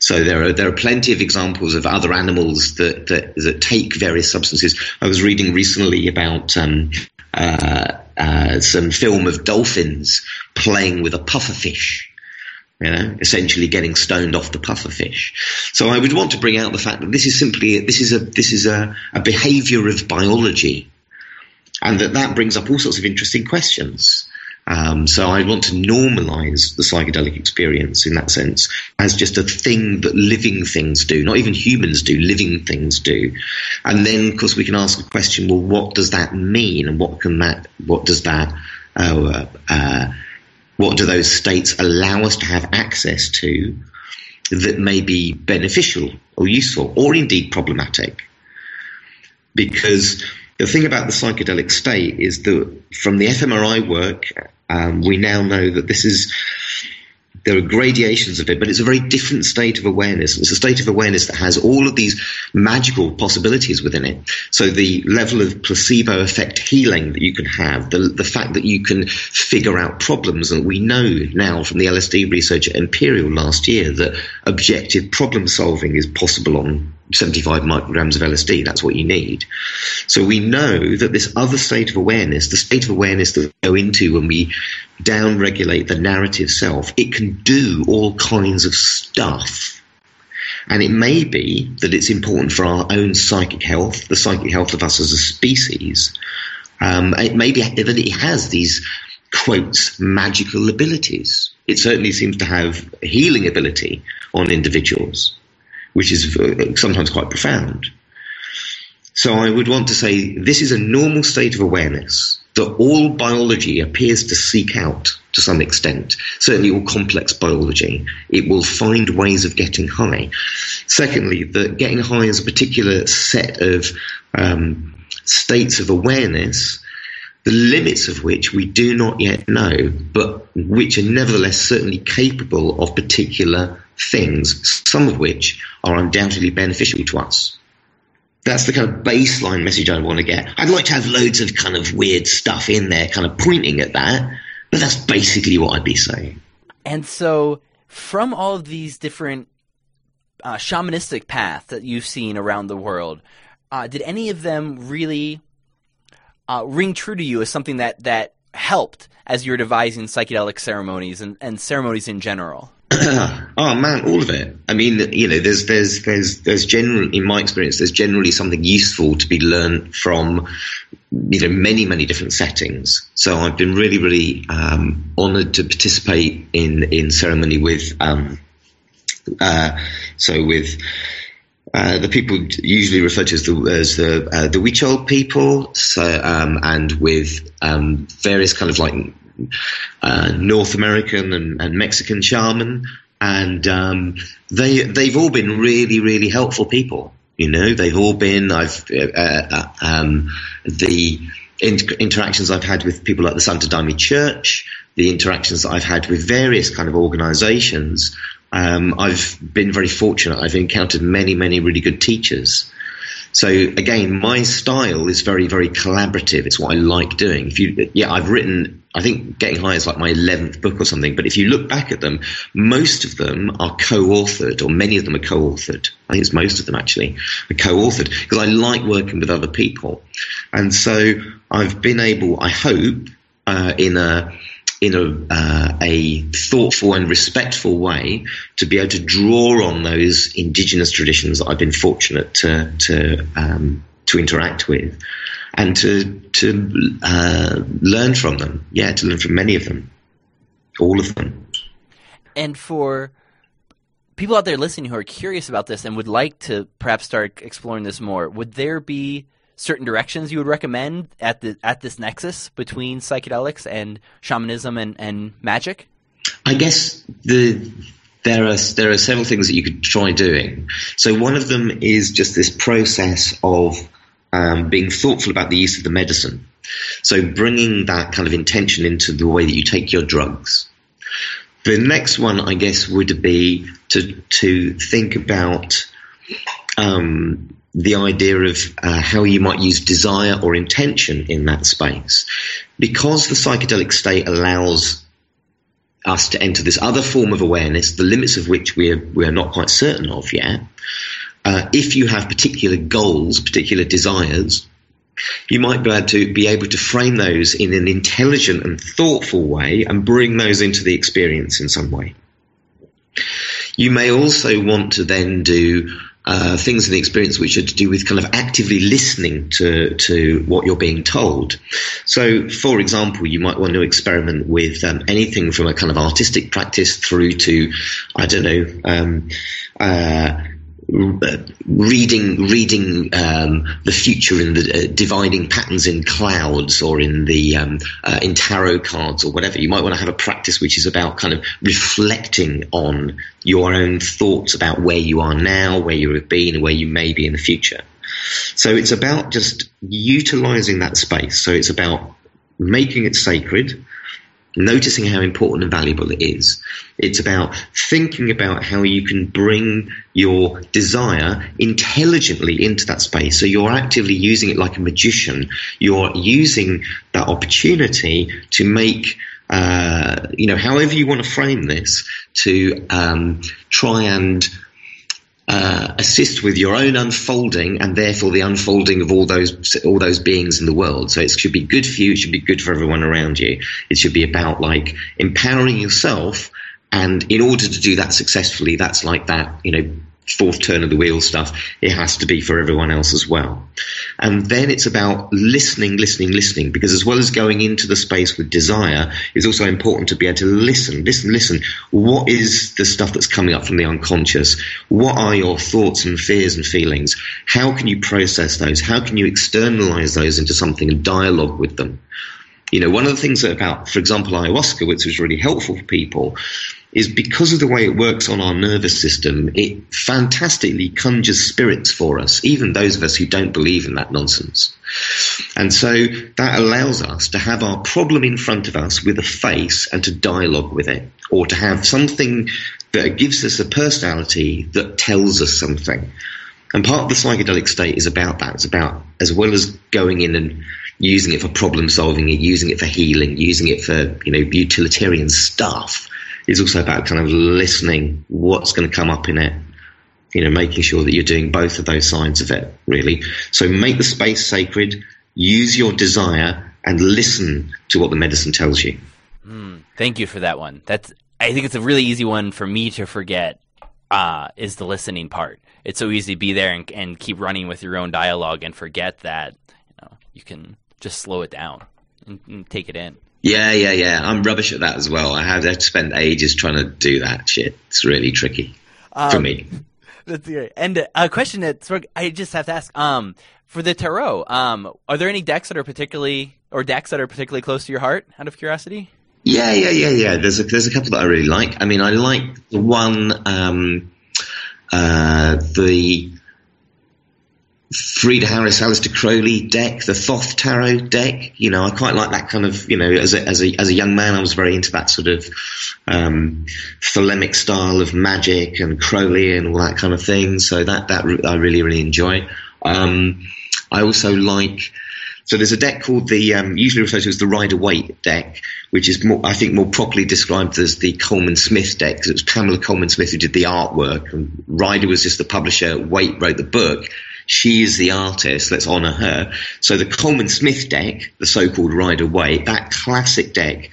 So there are there are plenty of examples of other animals that that, that take various substances. I was reading recently about um, uh, uh, some film of dolphins playing with a pufferfish. You know, essentially getting stoned off the pufferfish. So I would want to bring out the fact that this is simply this is a this is a, a behaviour of biology and that that brings up all sorts of interesting questions. Um, so I want to normalize the psychedelic experience in that sense as just a thing that living things do, not even humans do, living things do. And then, of course, we can ask the question: Well, what does that mean, and what can that, what does that, uh, uh, what do those states allow us to have access to that may be beneficial or useful, or indeed problematic? Because the thing about the psychedelic state is that from the fMRI work, um, we now know that this is there are gradations of it, but it's a very different state of awareness. It's a state of awareness that has all of these magical possibilities within it. So the level of placebo effect healing that you can have, the, the fact that you can figure out problems, and we know now from the LSD research at Imperial last year that objective problem solving is possible on 75 micrograms of LSD. That's what you need. So we know that this other state of awareness, the state of awareness that we go into when we downregulate the narrative self, it can do all kinds of stuff. And it may be that it's important for our own psychic health, the psychic health of us as a species. Um, it may be that it has these quotes magical abilities. It certainly seems to have healing ability on individuals which is uh, sometimes quite profound. So I would want to say this is a normal state of awareness that all biology appears to seek out to some extent. Certainly all complex biology. It will find ways of getting high. Secondly, that getting high is a particular set of um, states of awareness the limits of which we do not yet know, but which are nevertheless certainly capable of particular things, some of which are undoubtedly beneficial to us. That's the kind of baseline message I want to get. I'd like to have loads of kind of weird stuff in there, kind of pointing at that, but that's basically what I'd be saying. And so, from all of these different uh, shamanistic paths that you've seen around the world, uh, did any of them really uh, ring true to you as something that, that helped as you were devising psychedelic ceremonies and, and ceremonies in general? <clears throat> oh man, all of it. I mean, you know, there's there's there's there's generally, in my experience, there's generally something useful to be learned from, you know, many many different settings. So I've been really really um, honoured to participate in in ceremony with, um, uh, so with. Uh, the people usually referred to as the as the uh, the people, so um, and with um, various kind of like uh, North American and, and, Mexican shaman, and um, they they've all been really really helpful people. You know, they've all been. I've uh, uh, um, the inter- interactions I've had with people like the Santo Daime Church, the interactions that I've had with various kind of organisations. Um, I've been very fortunate. I've encountered many, many really good teachers. So again, my style is very, very collaborative. It's what I like doing. If you, yeah, I've written, I think Getting High is like my 11th book or something. But if you look back at them, most of them are co-authored or many of them are co-authored. I think it's most of them actually are co-authored because I like working with other people. And so I've been able, I hope, uh, in a, in a, uh, a thoughtful and respectful way to be able to draw on those indigenous traditions that I've been fortunate to to um, to interact with and to to uh, learn from them. Yeah, to learn from many of them, all of them. And for people out there listening who are curious about this and would like to perhaps start exploring this more, would there be certain directions you would recommend at the at this nexus between psychedelics and shamanism and, and magic? I guess the there are there are several things that you could try doing. So one of them is just this process of um, being thoughtful about the use of the medicine. So bringing that kind of intention into the way that you take your drugs. The next one, I guess, would be to to think about um, the idea of uh, how you might use desire or intention in that space. Because the psychedelic state allows us to enter this other form of awareness, the limits of which we are, we are not quite certain of yet. Uh, if you have particular goals, particular desires, you might be able to be able to frame those in an intelligent and thoughtful way and bring those into the experience in some way. You may also want to then do uh, things in the experience which are to do with kind of actively listening to to what you're being told. So, for example, you might want to experiment with um, anything from a kind of artistic practice through to, I don't know. Um, uh, reading reading um, the future in the uh, dividing patterns in clouds or in the um, uh, in tarot cards or whatever. You might want to have a practice which is about kind of reflecting on your own thoughts about where you are now, where you have been, and where you may be in the future. So it's about just utilizing that space. So it's about making it sacred noticing how important and valuable it is. It's about thinking about how you can bring your desire intelligently into that space. So you're actively using it like a magician. You're using that opportunity to make uh, you know, however you want to frame this, to um, try and uh, assist with your own unfolding and therefore the unfolding of all those all those beings in the world. So it should be good for you. It should be good for everyone around you. It should be about like empowering yourself. And in order to do that successfully, that's like that, you know, fourth turn of the wheel stuff, it has to be for everyone else as well. And then it's about listening, listening, listening, because as well as going into the space with desire, it's also important to be able to listen, listen, listen. What is the stuff that's coming up from the unconscious? What are your thoughts and fears and feelings? How can you process those? How can you externalize those into something and dialogue with them? You know, one of the things about, for example, ayahuasca, which was really helpful for people, is because of the way it works on our nervous system, it fantastically conjures spirits for us, even those of us who don't believe in that nonsense. And so that allows us to have our problem in front of us with a face and to dialogue with it, or to have something that gives us a personality that tells us something. And part of the psychedelic state is about that. It's about, as well as going in and using it for problem solving, it using it for healing, using it for you know utilitarian stuff. It's also about kind of listening what's going to come up in it. You know, making sure that you're doing both of those sides of it, really. So make the space sacred, use your desire, and listen to what the medicine tells you. Mm, thank you for that one. That's I think it's a really easy one for me to forget. Uh, is the listening part. It's so easy to be there and, and keep running with your own dialogue and forget that you know you can just slow it down and, and take it in. Yeah, yeah, yeah. I'm rubbish at that as well. I have to spend ages trying to do that shit. It's really tricky um, for me. <laughs> That's great. And a question that I just have to ask: um, for the tarot, um, are there any decks that are particularly or decks that are particularly close to your heart? Out of curiosity. Yeah, yeah, yeah, yeah. There's a there's a couple that I really like. I mean, I like the one, um, uh, the Frieda Harris, Aleister Crowley deck, the Thoth Tarot deck. You know, I quite like that kind of, you know, as a, as a, as a young man, I was very into that sort of, um, thelemic style of magic and Crowley and all that kind of thing. So that, that I really, really enjoy. Um, I also like, so there's a deck called the, um, usually referred to as the Rider Waite deck, which is more, I think more properly described as the Colman Smith deck, because it was Pamela Colman Smith who did the artwork and Rider was just the publisher, Waite wrote the book she is the artist. Let's honour her. So the Colman Smith deck, the so-called Rider Waite, that classic deck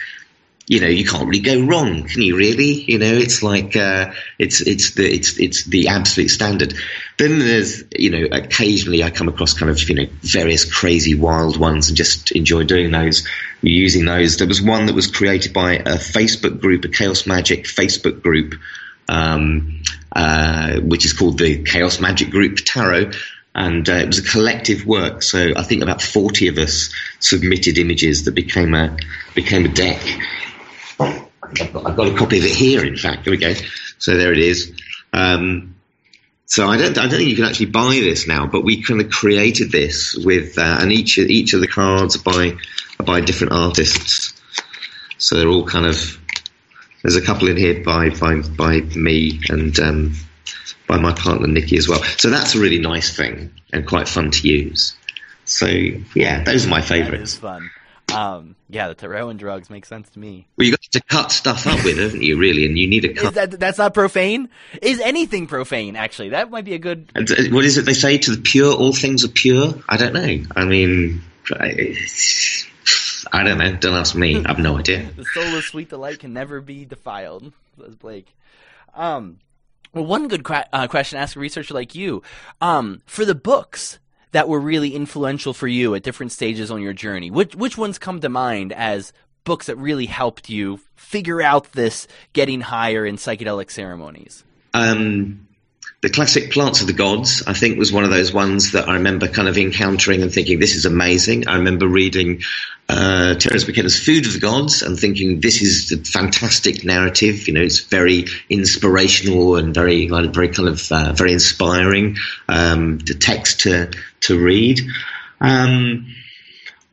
you know, you can't really go wrong, can you? Really, you know, it's like uh, it's it's the it's it's the absolute standard. Then there's you know, occasionally I come across kind of you know various crazy wild ones and just enjoy doing those, using those. There was one that was created by a Facebook group, a Chaos Magic Facebook group, um, uh, which is called the Chaos Magic Group Tarot. And uh, it was a collective work, so I think about forty of us submitted images that became a became a deck. I've got, a copy of it here. In fact, here we go. So there it is. Um, so I don't, I don't think you can actually buy this now, but we kind of created this with, uh, and each each of the cards by by different artists. So they're all kind of. There's a couple in here by by by me and um, by my partner Nikki as well. So that's a really nice thing and quite fun to use. So yeah, those are my favourites. fun. Um, yeah, the tarot and drugs make sense to me. Well, you got to cut stuff up with, haven't you? Really, and you need a cut. Is that that's not profane? Is anything profane? Actually, that might be a good. Uh, what is it they say to the pure? All things are pure. I don't know. I mean, I, I don't know. Don't ask me. I have no idea. <laughs> the soul of sweet delight can never be defiled. Says Blake. Um, well, one good qu- uh, question to ask a researcher like you. Um, for the books that were really influential for you at different stages on your journey? Which which ones come to mind as books that really helped you figure out this getting higher in psychedelic ceremonies? Um, the classic Plants of the Gods, I think, was one of those ones that I remember kind of encountering and thinking, this is amazing. I remember reading uh, Terence McKenna's Food of the Gods and thinking, this is a fantastic narrative. You know, it's very inspirational and very, very kind of, uh, very inspiring, um, the text to, to read. Um,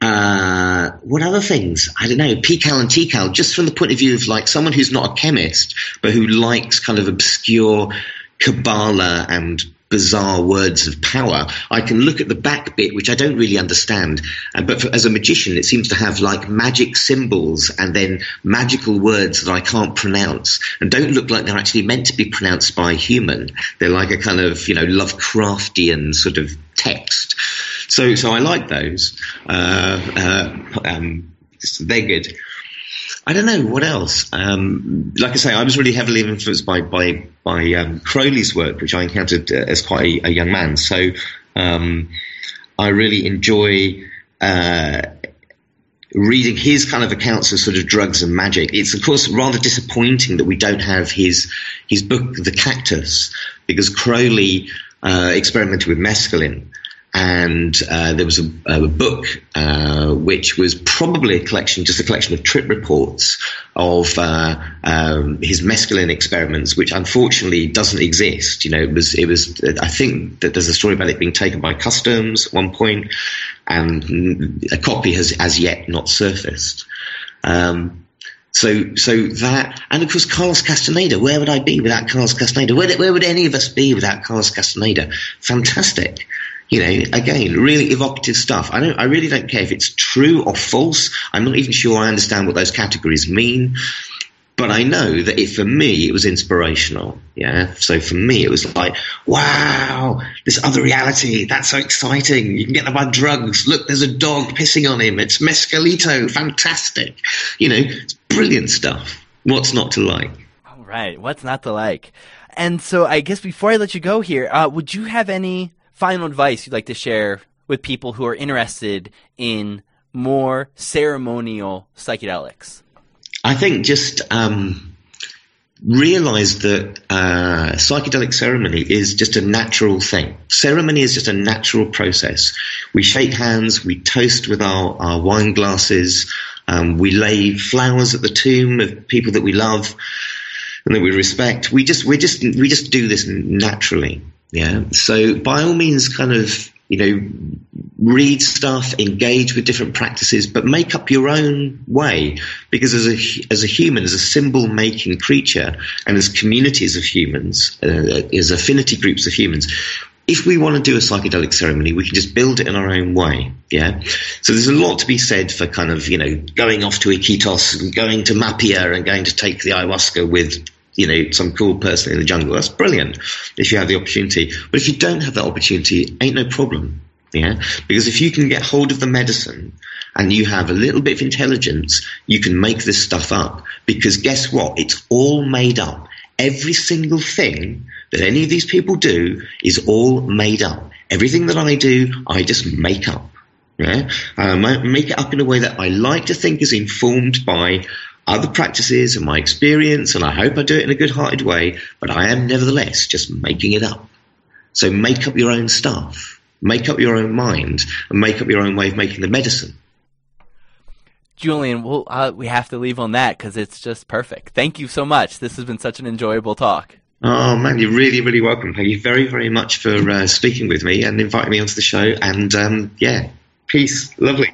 uh, what other things? I don't know. PiHKAL and TiHKAL, just from the point of view of like someone who's not a chemist, but who likes kind of obscure Kabbalah and bizarre words of power. I can look at the back bit, which I don't really understand, uh, but for, as a magician, it seems to have like magic symbols and then magical words that I can't pronounce and don't look like they're actually meant to be pronounced by a human. They're like a kind of, you know, Lovecraftian sort of text. So, so I like those. Uh, uh, um, they're good. I don't know what else. Um, like I say, I was really heavily influenced by by by um, Crowley's work, which I encountered uh, as quite a, a, young man. So um, I really enjoy. Uh, reading his kind of accounts of sort of drugs and magic. It's of course rather disappointing that we don't have his his book, The Cactus, because Crowley uh, experimented with mescaline and uh, there was a, a book uh, which was probably a collection, just a collection of trip reports of uh, um, his mescaline experiments, which unfortunately doesn't exist. You know, it was it was I think that there's a story about it being taken by customs at one point, and a copy has as yet not surfaced. Um, so, so that, and of course, Carlos Castaneda. Where would I be without Carlos Castaneda? Where, where would any of us be without Carlos Castaneda? Fantastic you know, again, really evocative stuff. I don't, I really don't care if it's true or false. I'm not even sure I understand what those categories mean. But I know that if for me it was inspirational, yeah. So for me it was like, wow, this other reality, that's so exciting. You can get them by drugs. Look, there's a dog pissing on him. It's mescalito, fantastic. You know, it's brilliant stuff. What's not to like? All right, what's not to like? And so I guess before I let you go here, uh, would you have any final advice you'd like to share with people who are interested in more ceremonial psychedelics? I think just um, realize that uh, psychedelic ceremony is just a natural thing. Ceremony is just a natural process. We shake hands, we toast with our, our wine glasses, um, we lay flowers at the tomb of people that we love and that we respect. We just we just we just do this naturally. Yeah. So by all means, kind of, you know, read stuff, engage with different practices, but make up your own way. Because as a, as a human, as a symbol making creature, and as communities of humans, uh, as affinity groups of humans, if we want to do a psychedelic ceremony, we can just build it in our own way. Yeah. So there's a lot to be said for kind of, you know, going off to Iquitos and going to Mapia and going to take the ayahuasca with you know, some cool person in the jungle. That's brilliant if you have the opportunity. But if you don't have that opportunity, ain't no problem. Yeah. Because if you can get hold of the medicine and you have a little bit of intelligence, you can make this stuff up. Because guess what? It's all made up. Every single thing that any of these people do is all made up. Everything that I do, I just make up. Yeah? Uh, I make it up in a way that I like to think is informed by other practices and my experience, and I hope I do it in a good hearted way, but I am nevertheless just making it up. So make up your own stuff, make up your own mind, and make up your own way of making the medicine. Julian, we'll, uh, we have to leave on that because it's just perfect. Thank you so much. This has been such an enjoyable talk. Oh man, you're really, really welcome. Thank you very, very much for uh, speaking with me and inviting me onto the show. And um, yeah, peace, lovely.